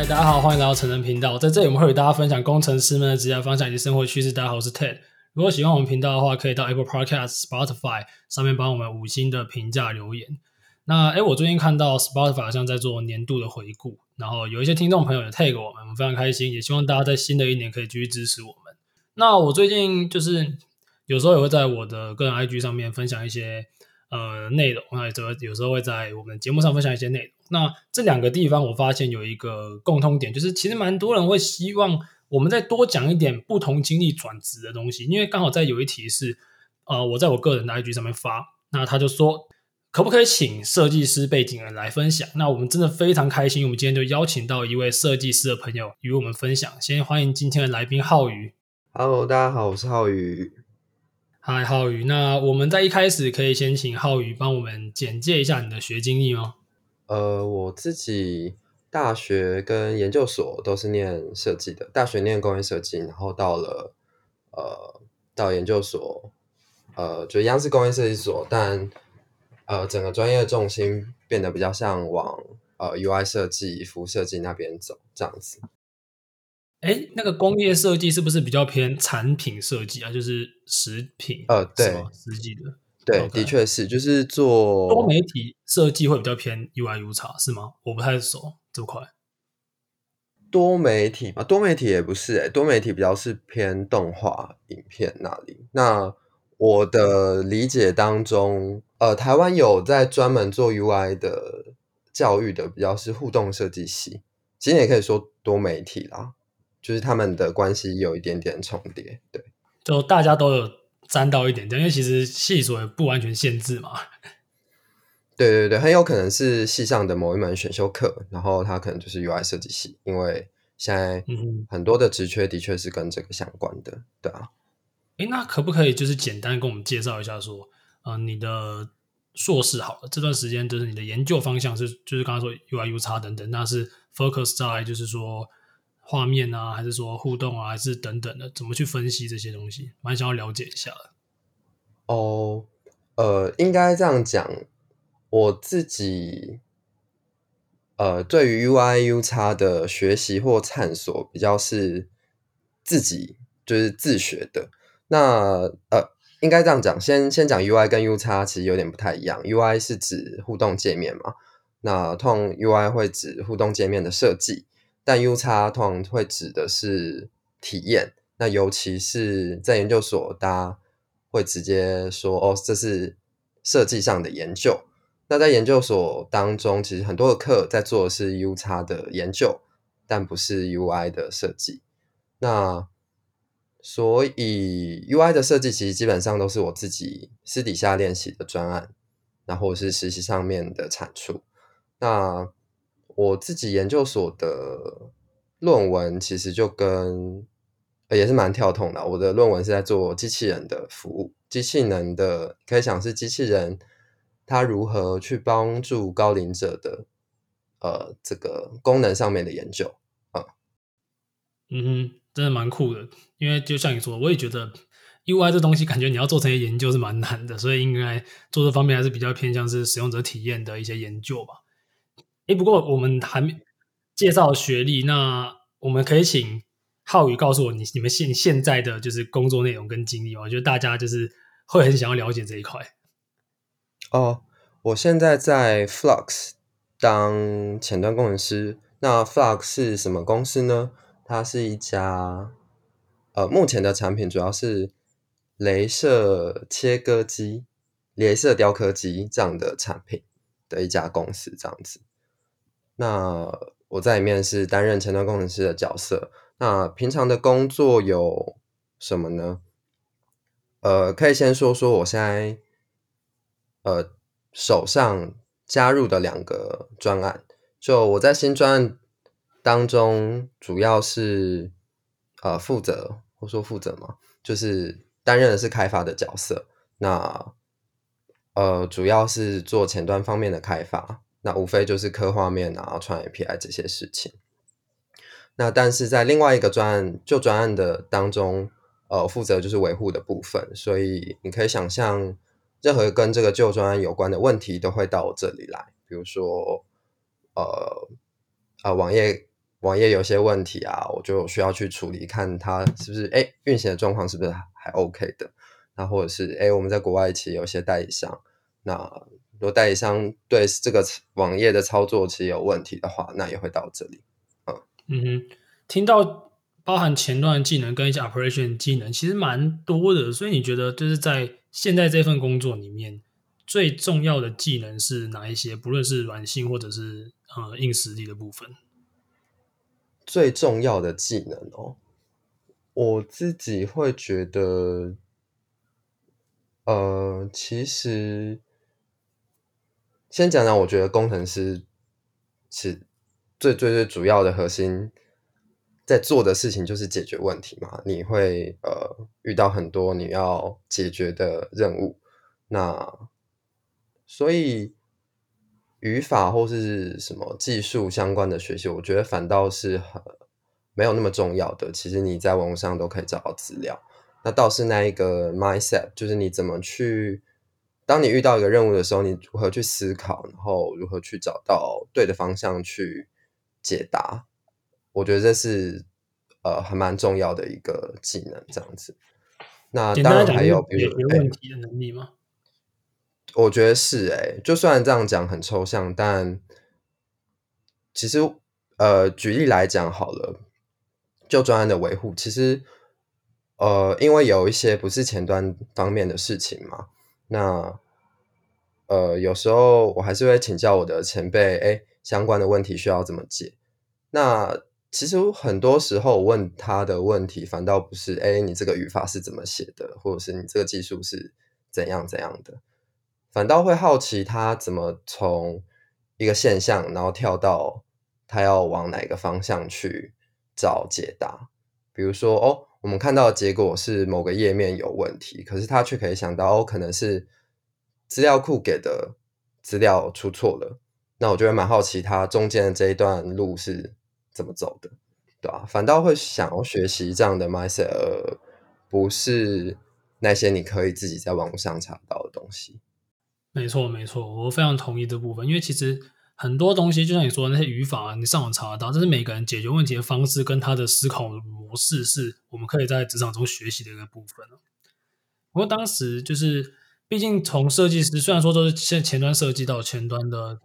大家好，欢迎来到成人频道。在这里，我们会与大家分享工程师们的职业方向以及生活趋势。大家好，我是 Ted。如果喜欢我们频道的话，可以到 Apple Podcast、Spotify 上面帮我们五星的评价留言。那诶，我最近看到 Spotify 好像在做年度的回顾，然后有一些听众朋友也 tag 我们，我们非常开心，也希望大家在新的一年可以继续支持我们。那我最近就是有时候也会在我的个人 IG 上面分享一些呃内容，那有时候会在我们节目上分享一些内容。那这两个地方，我发现有一个共通点，就是其实蛮多人会希望我们再多讲一点不同经历转职的东西，因为刚好在有一题是，呃，我在我个人的 IG 上面发，那他就说可不可以请设计师背景人来分享？那我们真的非常开心，我们今天就邀请到一位设计师的朋友与我们分享。先欢迎今天的来宾浩宇。Hello，大家好，我是浩宇。嗨浩宇。那我们在一开始可以先请浩宇帮我们简介一下你的学经历吗？呃，我自己大学跟研究所都是念设计的，大学念工业设计，然后到了呃到研究所，呃就一样是工业设计所，但呃整个专业重心变得比较像往呃 UI 设计、服务设计那边走这样子。哎，那个工业设计是不是比较偏产品设计啊？就是食品呃对，实际的。对.的确是，就是做多媒体设计会比较偏 UI UX 是吗？我不太熟这块。多媒体啊，多媒体也不是哎、欸，多媒体比较是偏动画影片那里。那我的理解当中，呃，台湾有在专门做 UI 的教育的，比较是互动设计系。其实也可以说多媒体啦，就是他们的关系有一点点重叠。对，就大家都有。沾到一点点，因为其实系所也不完全限制嘛。对对对，很有可能是系上的某一门选修课，然后它可能就是 UI 设计系，因为现在很多的职缺的确是跟这个相关的，对啊。诶，那可不可以就是简单跟我们介绍一下，说，呃，你的硕士好了，这段时间就是你的研究方向是，就是刚刚说 UI UX 等等，那是 focus 在就是说。画面啊，还是说互动啊，还是等等的，怎么去分析这些东西？蛮想要了解一下的。哦，呃，应该这样讲，我自己，呃，对于 UI UX 的学习或探索，比较是自己就是自学的。那呃，应该这样讲，先先讲 UI 跟 UX 其实有点不太一样。UI 是指互动界面嘛，那通 UI 会指互动界面的设计。但 UX 通常会指的是体验，那尤其是在研究所，大家会直接说哦，这是设计上的研究。那在研究所当中，其实很多的课在做的是 UX 的研究，但不是 UI 的设计。那所以 UI 的设计其实基本上都是我自己私底下练习的专案，然后是实习上面的产出。那我自己研究所的论文其实就跟也是蛮跳痛的。我的论文是在做机器人的服务，机器人的可以想是机器人它如何去帮助高龄者的呃这个功能上面的研究啊。嗯哼，真的蛮酷的，因为就像你说，我也觉得 UI 这东西感觉你要做成一些研究是蛮难的，所以应该做这方面还是比较偏向是使用者体验的一些研究吧。诶，不过我们还没介绍学历，那我们可以请浩宇告诉我你你们现现在的就是工作内容跟经历，我觉得大家就是会很想要了解这一块。哦，我现在在 Flux 当前端工程师。那 Flux 是什么公司呢？它是一家呃，目前的产品主要是镭射切割机、镭射雕刻机这样的产品的一家公司，这样子。那我在里面是担任前端工程师的角色。那平常的工作有什么呢？呃，可以先说说我现在呃手上加入的两个专案。就我在新专案当中，主要是呃负责，我说负责嘛，就是担任的是开发的角色。那呃，主要是做前端方面的开发。那无非就是刻画面啊、创 API 这些事情。那但是在另外一个专案旧专案的当中，呃，负责就是维护的部分。所以你可以想象，任何跟这个旧专案有关的问题都会到我这里来。比如说，呃，呃，网页网页有些问题啊，我就需要去处理，看它是不是哎运行的状况是不是还 OK 的。那或者是哎我们在国外其实有些代理商，那如果代理商对这个网页的操作其实有问题的话，那也会到这里。嗯嗯哼，听到包含前端技能跟一些 operation 技能，其实蛮多的。所以你觉得就是在现在这份工作里面，最重要的技能是哪一些？不论是软性或者是呃硬实力的部分。最重要的技能哦，我自己会觉得，呃，其实先讲讲，我觉得工程师是最最最主要的核心，在做的事情就是解决问题嘛。你会呃遇到很多你要解决的任务，那所以。语法或是什么技术相关的学习，我觉得反倒是很没有那么重要的。其实你在网络上都可以找到资料。那倒是那一个 mindset，就是你怎么去，当你遇到一个任务的时候，你如何去思考，然后如何去找到对的方向去解答。我觉得这是呃还蛮重要的一个技能，这样子。那当然还有比如解决问题的能力吗？我觉得是诶、欸，就算这样讲很抽象，但其实呃，举例来讲好了，就专案的维护，其实呃，因为有一些不是前端方面的事情嘛，那呃，有时候我还是会请教我的前辈，诶，相关的问题需要怎么解？那其实很多时候问他的问题，反倒不是诶，你这个语法是怎么写的，或者是你这个技术是怎样怎样的。反倒会好奇他怎么从一个现象，然后跳到他要往哪个方向去找解答。比如说，哦，我们看到的结果是某个页面有问题，可是他却可以想到，哦，可能是资料库给的资料出错了。那我就会蛮好奇他中间的这一段路是怎么走的，对吧？反倒会想要学习这样的 mindset，而不是那些你可以自己在网上查到的东西。没错，没错，我非常同意这部分。因为其实很多东西，就像你说的那些语法，你上网查得到，但是每个人解决问题的方式跟他的思考模式，是我们可以在职场中学习的一个部分。不过当时就是，毕竟从设计师，虽然说都是现前端设计到前端的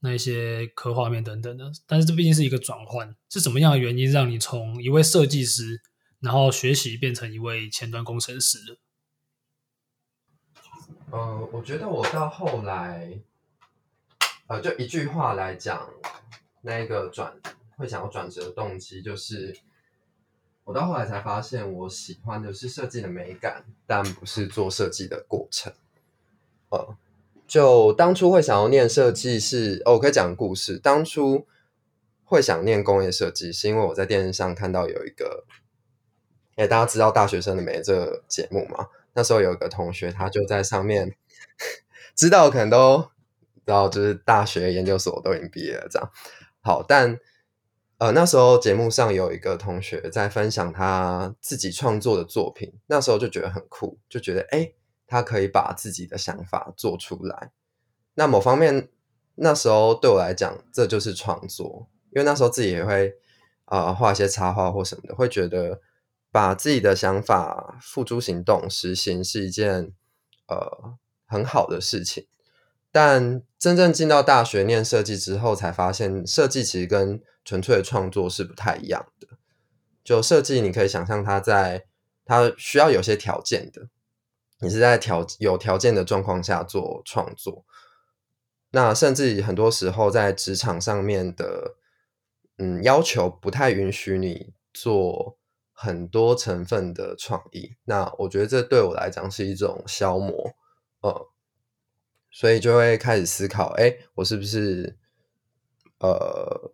那些科画面等等的，但是这毕竟是一个转换。是什么样的原因让你从一位设计师，然后学习变成一位前端工程师的？呃，我觉得我到后来，就一句话来讲，那一个转会想要转折的动机，就是我到后来才发现，我喜欢的是设计的美感，但不是做设计的过程。呃，就当初会想要念设计是，哦，我可以讲故事。当初会想念工业设计，是因为我在电视上看到有一个，哎，大家知道《大学生的美》这个节目吗？那时候有一个同学，他就在上面，知道可能都，然后就是大学研究所都已经毕业了，这样。好，但呃那时候节目上有一个同学在分享他自己创作的作品，那时候就觉得很酷，就觉得诶，他可以把自己的想法做出来。那某方面，那时候对我来讲，这就是创作，因为那时候自己也会啊、呃、画一些插画或什么的，会觉得。把自己的想法付诸行动实行是一件呃很好的事情，但真正进到大学念设计之后，才发现设计其实跟纯粹的创作是不太一样的。就设计，你可以想象它在它需要有些条件的，你是在条有条件的状况下做创作，那甚至很多时候在职场上面的嗯要求不太允许你做。很多成分的创意，那我觉得这对我来讲是一种消磨，呃，所以就会开始思考，哎，我是不是呃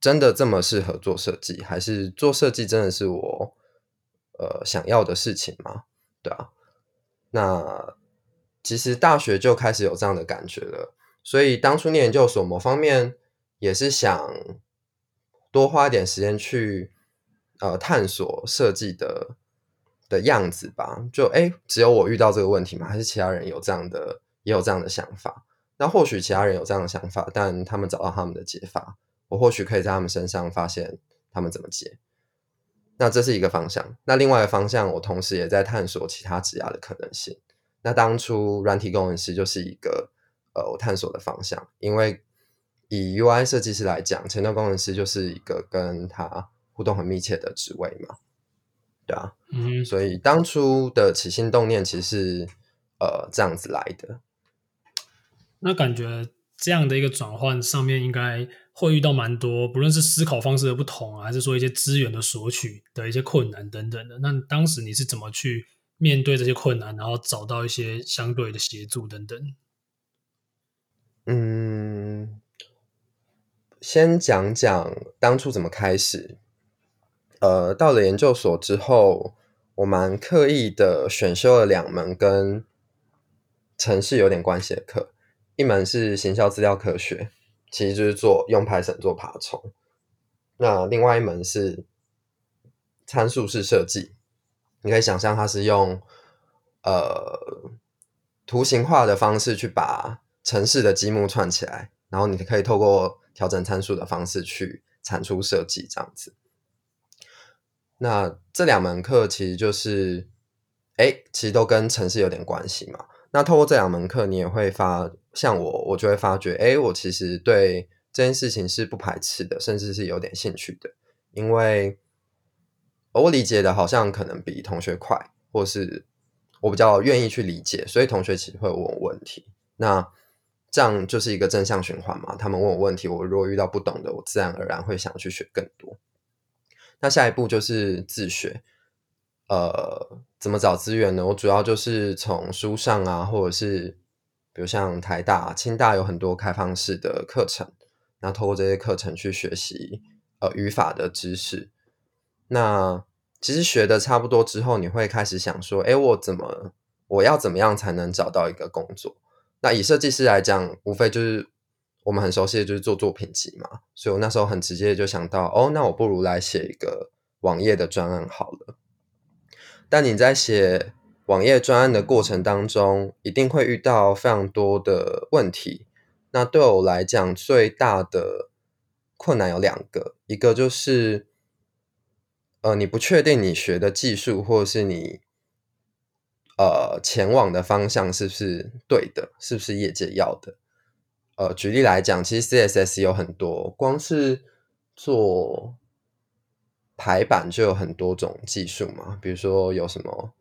真的这么适合做设计，还是做设计真的是我呃想要的事情吗？对啊，那其实大学就开始有这样的感觉了，所以当初念研究所，某方面也是想多花一点时间去。呃，探索设计的的样子吧。就诶，只有我遇到这个问题吗？还是其他人有这样的，也有这样的想法？那或许其他人有这样的想法，但他们找到他们的解法。我或许可以在他们身上发现他们怎么解。那这是一个方向。那另外一个方向，我同时也在探索其他职涯的可能性。那当初软体工程师就是一个呃我探索的方向，因为以 UI 设计师来讲，前端工程师就是一个跟他互动很密切的职位嘛，对啊，嗯，所以当初的起心动念其实是呃这样子来的。那感觉这样的一个转换上面应该会遇到蛮多，不论是思考方式的不同啊，还是说一些资源的索取的一些困难等等的。那当时你是怎么去面对这些困难，然后找到一些相对的协助等等？嗯，先讲讲当初怎么开始。呃，到了研究所之后，我蛮刻意的选修了两门跟城市有点关系的课，一门是行销资料科学，其实就是做用 Python 做爬虫。那另外一门是参数式设计。你可以想象它是用呃图形化的方式去把城市的积木串起来，然后你可以透过调整参数的方式去产出设计这样子。那这两门课其实就是，哎，其实都跟城市有点关系嘛。那透过这两门课，你也会发，像我，我就会发觉，哎，我其实对这件事情是不排斥的，甚至是有点兴趣的，因为。我理解的好像可能比同学快，或是我比较愿意去理解，所以同学其实会问我问题。那这样就是一个正向循环嘛。他们问我问题，我如果遇到不懂的，我自然而然会想去学更多。那下一步就是自学。呃，怎么找资源呢？我主要就是从书上啊，或者是比如像台大、清大有很多开放式的课程，那透过这些课程去学习呃语法的知识。那其实学的差不多之后，你会开始想说：“诶，我怎么，我要怎么样才能找到一个工作？”那以设计师来讲，无非就是我们很熟悉的就是做作品集嘛。所以我那时候很直接就想到：“哦，那我不如来写一个网页的专案好了。”但你在写网页专案的过程当中，一定会遇到非常多的问题。那对我来讲，最大的困难有两个，一个就是。呃，你不确定你学的技术，或是你呃前往的方向是不是对的，是不是业界要的？呃，举例来讲，其实 CSS 有很多，光是做排版就有很多种技术嘛，比如说有什么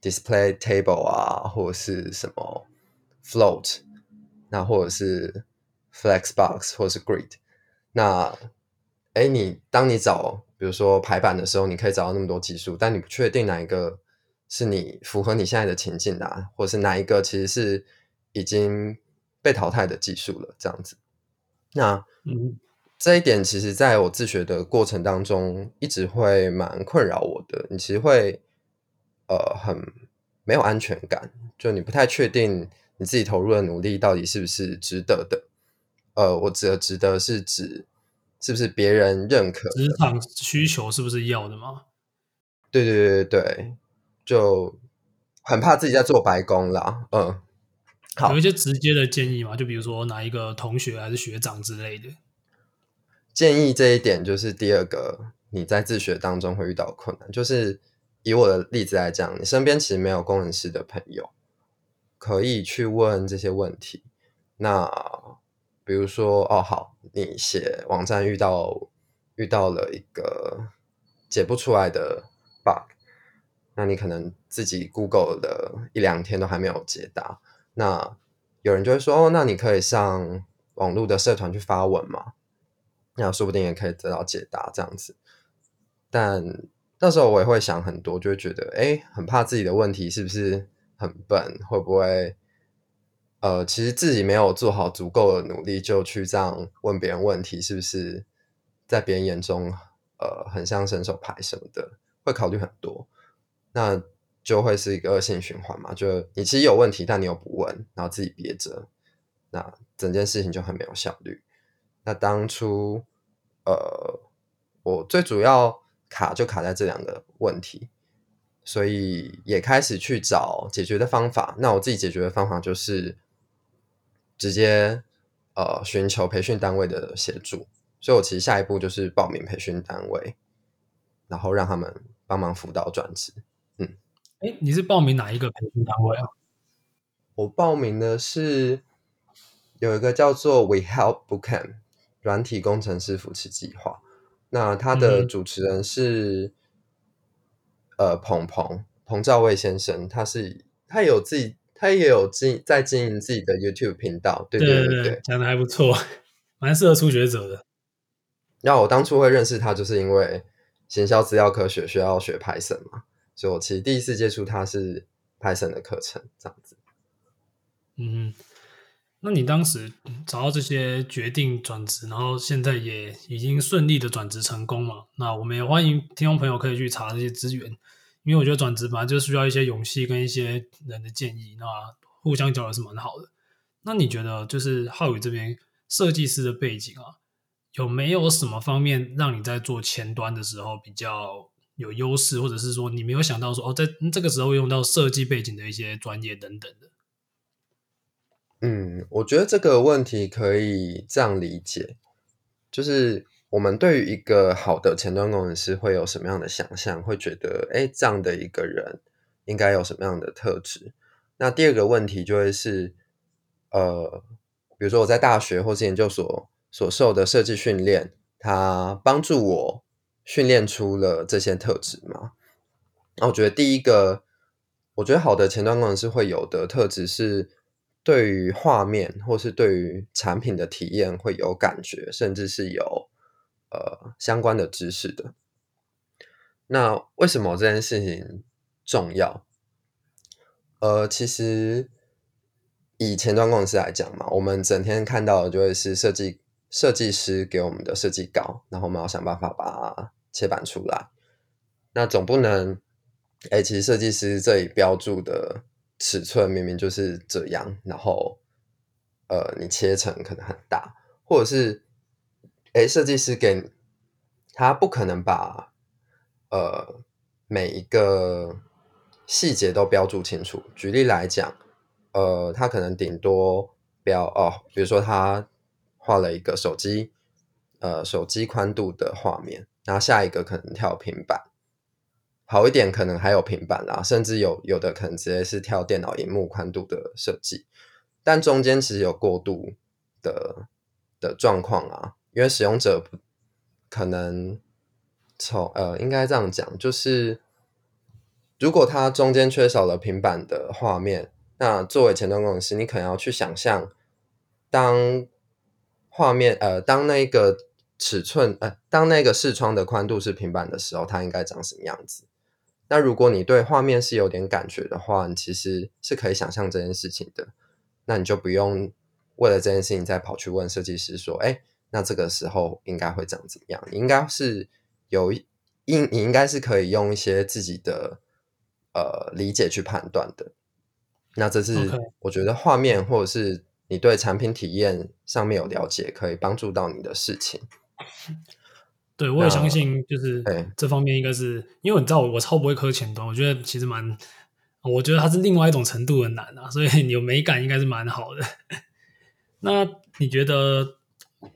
display table 啊，或者是什么 float，那或者是 flexbox，或是 grid，那哎，你当你找比如说排版的时候，你可以找到那么多技术，但你不确定哪一个是你符合你现在的情境的啊，或是哪一个其实是已经被淘汰的技术了，这样子。那嗯，这一点其实在我自学的过程当中，一直会蛮困扰我的。你其实会呃很没有安全感，就你不太确定你自己投入的努力到底是不是值得的。呃，我指的值得是指。是不是别人认可？职场需求是不是要的吗？对对对对对，就很怕自己在做白工啦。嗯，好，有一些直接的建议嘛，就比如说哪一个同学还是学长之类的建议。这一点就是第二个你在自学当中会遇到困难，就是以我的例子来讲，你身边其实没有工程师的朋友可以去问这些问题。那比如说，哦，好，你写网站遇到遇到了一个解不出来的 bug，那你可能自己 Google 了一两天都还没有解答。那有人就会说，哦，那你可以上网络的社团去发文嘛，那说不定也可以得到解答这样子。但那时候我也会想很多，就会觉得，哎，很怕自己的问题是不是很笨，会不会？呃，其实自己没有做好足够的努力，就去这样问别人问题，是不是在别人眼中，呃，很像伸手牌什么的？会考虑很多，那就会是一个恶性循环嘛。就你其实有问题，但你又不问，然后自己憋着，那整件事情就很没有效率。那当初，呃，我最主要卡就卡在这两个问题。所以也开始去找解决的方法。那我自己解决的方法就是。直接呃寻求培训单位的协助，所以我其实下一步就是报名培训单位，然后让他们帮忙辅导转职。嗯，哎，你是报名哪一个培训单位啊？我报名的是有一个叫做 We Help Bootcamp 软体工程师扶持计划。那他的主持人是、嗯、呃彭彭彭兆卫先生，他是他有自己，他也有经在经营自己的 YouTube 频道。对对对对，对，讲的还不错，蛮适合初学者的。那我当初会认识他，就是因为行销资料科学需要学 Python 嘛，所以我其实第一次接触他是 Python 的课程，这样子。嗯，那你当时找到这些决定转职，然后现在也已经顺利的转职成功嘛？那我们也欢迎听众朋友可以去查这些资源，因为我觉得转职本来就需要一些勇气跟一些人的建议，那互相交流是蛮好的。那你觉得就是浩宇这边设计师的背景啊？有没有什么方面让你在做前端的时候比较有优势，或者是说你没有想到说哦，在这个时候用到设计背景的一些专业等等的？嗯，我觉得这个问题可以这样理解，就是我们对于一个好的前端工程师会有什么样的想象？会觉得，哎，这样的一个人应该有什么样的特质？那第二个问题就会是，呃，比如说我在大学或是研究所。所受的设计训练，它帮助我训练出了这些特质吗？那我觉得第一个，我觉得好的前端工程师会有的特质是，对于画面或是对于产品的体验会有感觉，甚至是有呃相关的知识的。那为什么这件事情重要？呃，其实以前端公司来讲嘛，我们整天看到的就会是设计。设计师给我们的设计稿，然后我们要想办法把它切板出来。那总不能，哎，其实设计师这里标注的尺寸明明就是这样，然后，呃，你切成可能很大，或者是，哎，设计师给，他不可能把，呃，每一个细节都标注清楚。举例来讲，呃，他可能顶多标哦，比如说他。画了一个手机，呃，手机宽度的画面，然后下一个可能跳平板，好一点可能还有平板啦，甚至有有的可能直接是跳电脑荧幕宽度的设计，但中间其实有过渡的的状况啊，因为使用者可能从呃，应该这样讲，就是如果它中间缺少了平板的画面，那作为前端工程师，你可能要去想象当。画面呃，当那个尺寸呃，当那个视窗的宽度是平板的时候，它应该长什么样子？那如果你对画面是有点感觉的话，你其实是可以想象这件事情的。那你就不用为了这件事情再跑去问设计师说，哎，那这个时候应该会长怎么样？你应该是有应，你应该是可以用一些自己的呃理解去判断的。那这是我觉得画面或者是。你对产品体验上面有了解，可以帮助到你的事情。对，我也相信，就是这方面应该是，因为你知道我我超不会磕前端，我觉得其实蛮，我觉得它是另外一种程度的难啊，所以你有美感应该是蛮好的。那你觉得，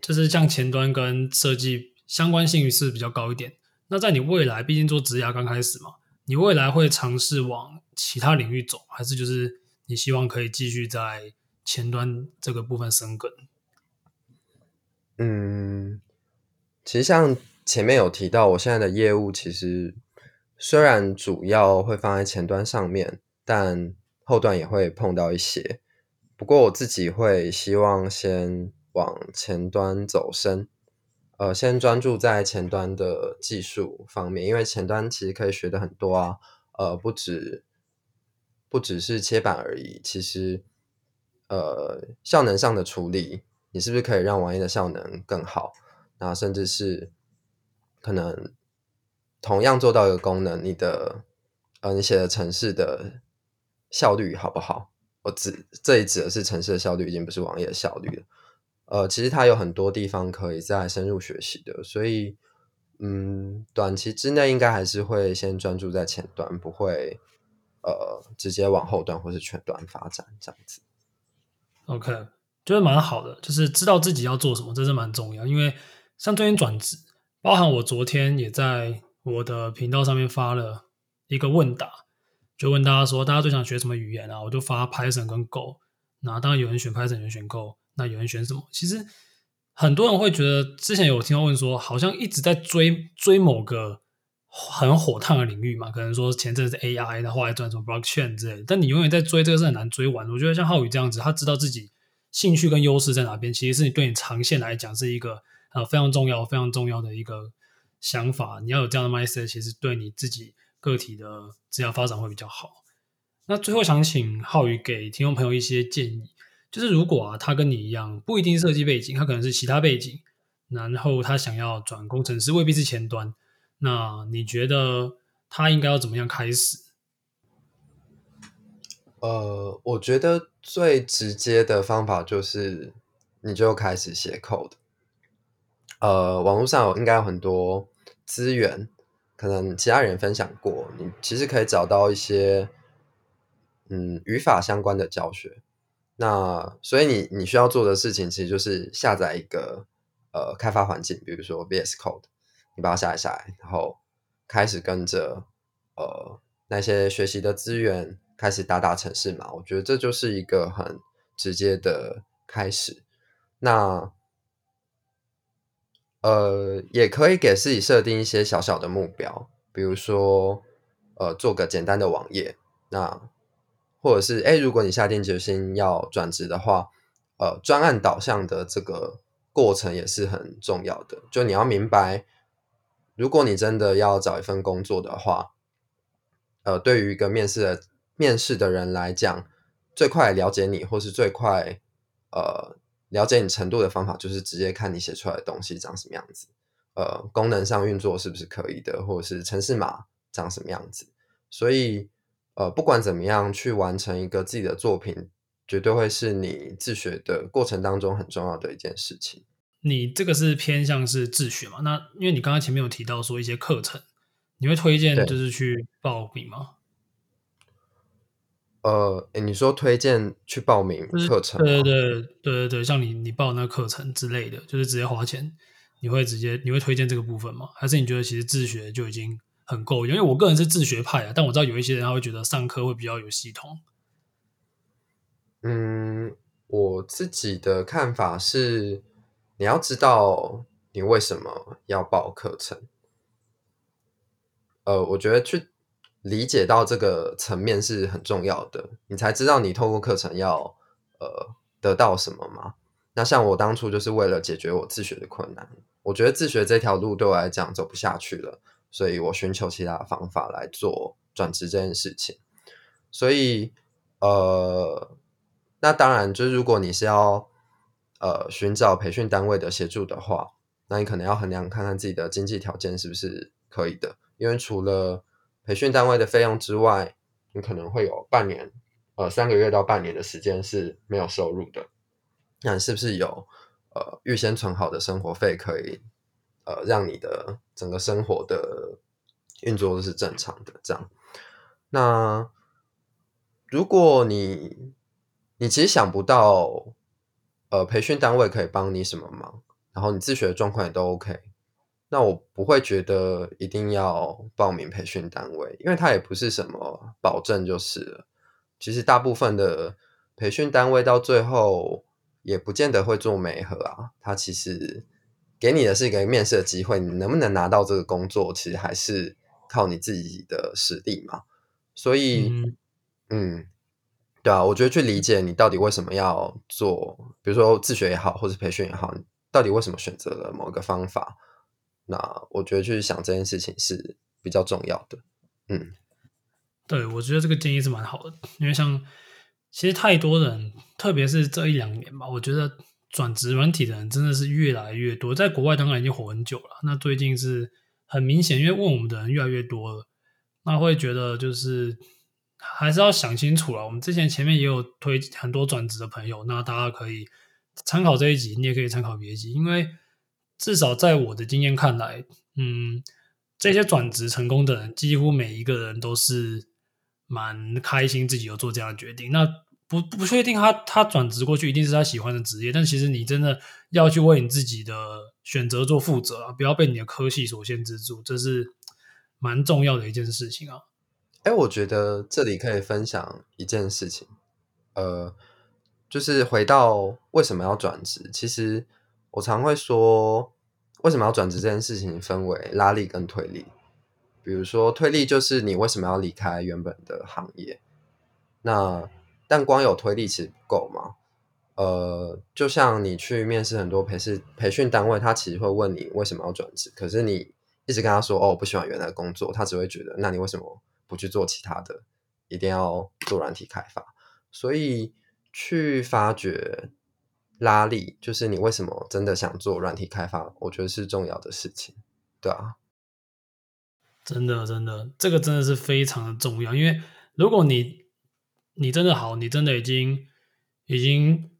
就是像前端跟设计相关性是比较高一点？那在你未来，毕竟做职涯刚开始嘛，你未来会尝试往其他领域走，还是就是你希望可以继续在？前端这个部分生根，嗯，其实像前面有提到，我现在的业务其实虽然主要会放在前端上面，但后端也会碰到一些。不过我自己会希望先往前端走深，呃，先专注在前端的技术方面，因为前端其实可以学的很多啊，呃，不止不只是切板而已，其实。呃，效能上的处理，你是不是可以让网页的效能更好？那甚至是可能同样做到一个功能，你的呃，你写的程式的效率好不好？我指这里指的是程式的效率，已经不是网页的效率了。呃，其实它有很多地方可以再深入学习的，所以嗯，短期之内应该还是会先专注在前端，不会呃直接往后端或是全端发展这样子。OK，觉得蛮好的，就是知道自己要做什么，这是蛮重要。因为像最近转职，包含我昨天也在我的频道上面发了一个问答，就问大家说，大家最想学什么语言啊？我就发 Python 跟 Go。那当然有人选 Python，有人选 Go，那有人选什么？其实很多人会觉得，之前有听到问说，好像一直在追追某个很火烫的领域嘛，可能说前阵是 AI，然后来转什么 Blockchain 之类的。但你永远在追这个是很难追完。我觉得像浩宇这样子，他知道自己兴趣跟优势在哪边，其实是你对你长线来讲是一个呃非常重要、非常重要的一个想法。你要有这样的 mindset，其实对你自己个体的职业发展会比较好。那最后想请浩宇给听众朋友一些建议，就是如果啊他跟你一样不一定设计背景，他可能是其他背景，然后他想要转工程师，未必是前端，那你觉得他应该要怎么样开始？呃，我觉得最直接的方法就是你就开始写 code。呃，网络上有应该有很多资源，可能其他人分享过，你其实可以找到一些。嗯，语法相关的教学，那所以你你需要做的事情其实就是下载一个呃开发环境，比如说 VS Code，你把它下载下来，然后开始跟着呃那些学习的资源开始打打程式嘛。我觉得这就是一个很直接的开始。那呃也可以给自己设定一些小小的目标，比如说呃做个简单的网页，那。或者是哎，如果你下定决心要转职的话，呃，专案导向的这个过程也是很重要的。就你要明白，如果你真的要找一份工作的话，呃，对于一个面试的面试的人来讲，最快了解你，或是最快呃了解你程度的方法，就是直接看你写出来的东西长什么样子，呃，功能上运作是不是可以的，或者是程式码长什么样子，所以。呃，不管怎么样，去完成一个自己的作品，绝对会是你自学的过程当中很重要的一件事情。你这个是偏向是自学嘛？那因为你刚刚前面有提到说一些课程，你会推荐就是去报名吗？呃，你说推荐去报名课程？对对对对对对，像你你报那个课程之类的，就是直接花钱，你会直接你会推荐这个部分吗？还是你觉得其实自学就已经？很够，因为我个人是自学派啊，但我知道有一些人他会觉得上课会比较有系统。嗯，我自己的看法是，你要知道你为什么要报课程。呃，我觉得去理解到这个层面是很重要的，你才知道你透过课程要呃得到什么嘛。那像我当初就是为了解决我自学的困难，我觉得自学这条路对我来讲走不下去了。所以我寻求其他方法来做转职这件事情。所以，呃，那当然，就是如果你是要呃寻找培训单位的协助的话，那你可能要衡量看看自己的经济条件是不是可以的。因为除了培训单位的费用之外，你可能会有半年，呃，三个月到半年的时间是没有收入的。那是不是有呃预先存好的生活费可以？呃，让你的整个生活的运作都是正常的，这样。那如果你你其实想不到，呃，培训单位可以帮你什么忙，然后你自学的状况也都 OK，那我不会觉得一定要报名培训单位，因为它也不是什么保证就是了。其实大部分的培训单位到最后也不见得会做媒合啊，它其实。给你的是一个面试的机会，你能不能拿到这个工作，其实还是靠你自己的实力嘛。所以，嗯，嗯，对啊，我觉得去理解你到底为什么要做，比如说自学也好，或是培训也好，你到底为什么选择了某个方法，那我觉得去想这件事情是比较重要的。嗯，对，我觉得这个建议是蛮好的，因为像其实太多人，特别是这一两年吧，我觉得。转职软体的人真的是越来越多，在国外当然已经火很久了。那最近是很明显，因为问我们的人越来越多了，那会觉得就是还是要想清楚了。我们之前前面也有推很多转职的朋友，那大家可以参考这一集，你也可以参考别集，因为至少在我的经验看来，嗯，这些转职成功的人，几乎每一个人都是蛮开心自己有做这样的决定。那不不确定他他转职过去一定是他喜欢的职业，但其实你真的要去为你自己的选择做负责啊，不要被你的科系所限制住，这是蛮重要的一件事情啊。哎，我觉得这里可以分享一件事情，呃，就是回到为什么要转职，其实我常会说，为什么要转职这件事情分为拉力跟推力。比如说推力就是你为什么要离开原本的行业，那。但光有推力其实不够嘛？呃，就像你去面试很多培训培训单位，他其实会问你为什么要转职，可是你一直跟他说哦，我不喜欢原来的工作，他只会觉得那你为什么不去做其他的，一定要做软体开发？所以去发掘拉力，就是你为什么真的想做软体开发，我觉得是重要的事情，对啊，真的真的，这个真的是非常的重要，因为如果你你真的好，你真的已经已经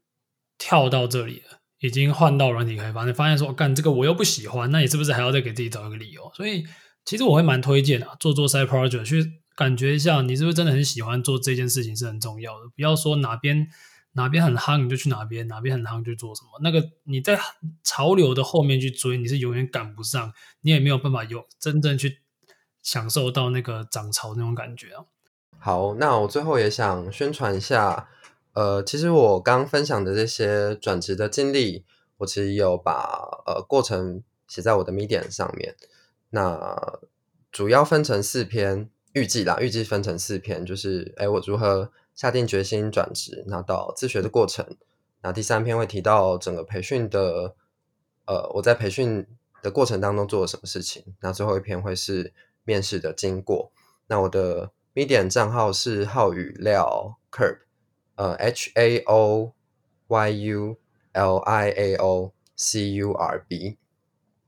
跳到这里了，已经换到软体开发，你发现说干这个我又不喜欢，那你是不是还要再给自己找一个理由？所以其实我会蛮推荐啊，做做 side project 去感觉一下，你是不是真的很喜欢做这件事情是很重要的。不要说哪边哪边很夯你就去哪边，哪边很夯就做什么。那个你在潮流的后面去追，你是永远赶不上，你也没有办法有真正去享受到那个涨潮那种感觉啊。好，那我最后也想宣传一下，呃，其实我刚分享的这些转职的经历，我其实有把呃过程写在我的 Medium 上面。那主要分成四篇，预计啦，预计分成四篇，就是哎，我如何下定决心转职，那到自学的过程。那第三篇会提到整个培训的，呃，我在培训的过程当中做了什么事情。那最后一篇会是面试的经过。那我的。Medium 账号是浩宇廖 Curb，呃，H A O Y U L I A O C U R B。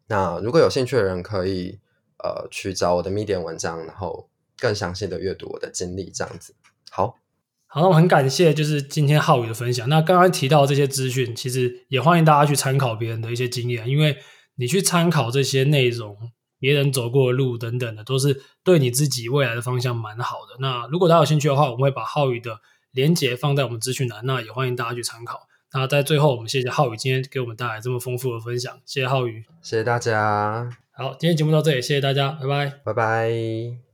那如果有兴趣的人，可以呃去找我的 Medium 文章，然后更详细的阅读我的经历，这样子。好，好，那我很感谢就是今天浩宇的分享。那刚刚提到这些资讯，其实也欢迎大家去参考别人的一些经验，因为你去参考这些内容。别人走过的路等等的，都是对你自己未来的方向蛮好的。那如果大家有兴趣的话，我们会把浩宇的连结放在我们资讯栏，那也欢迎大家去参考。那在最后，我们谢谢浩宇今天给我们带来这么丰富的分享，谢谢浩宇，谢谢大家。好，今天节目到这里，谢谢大家，拜拜，拜拜。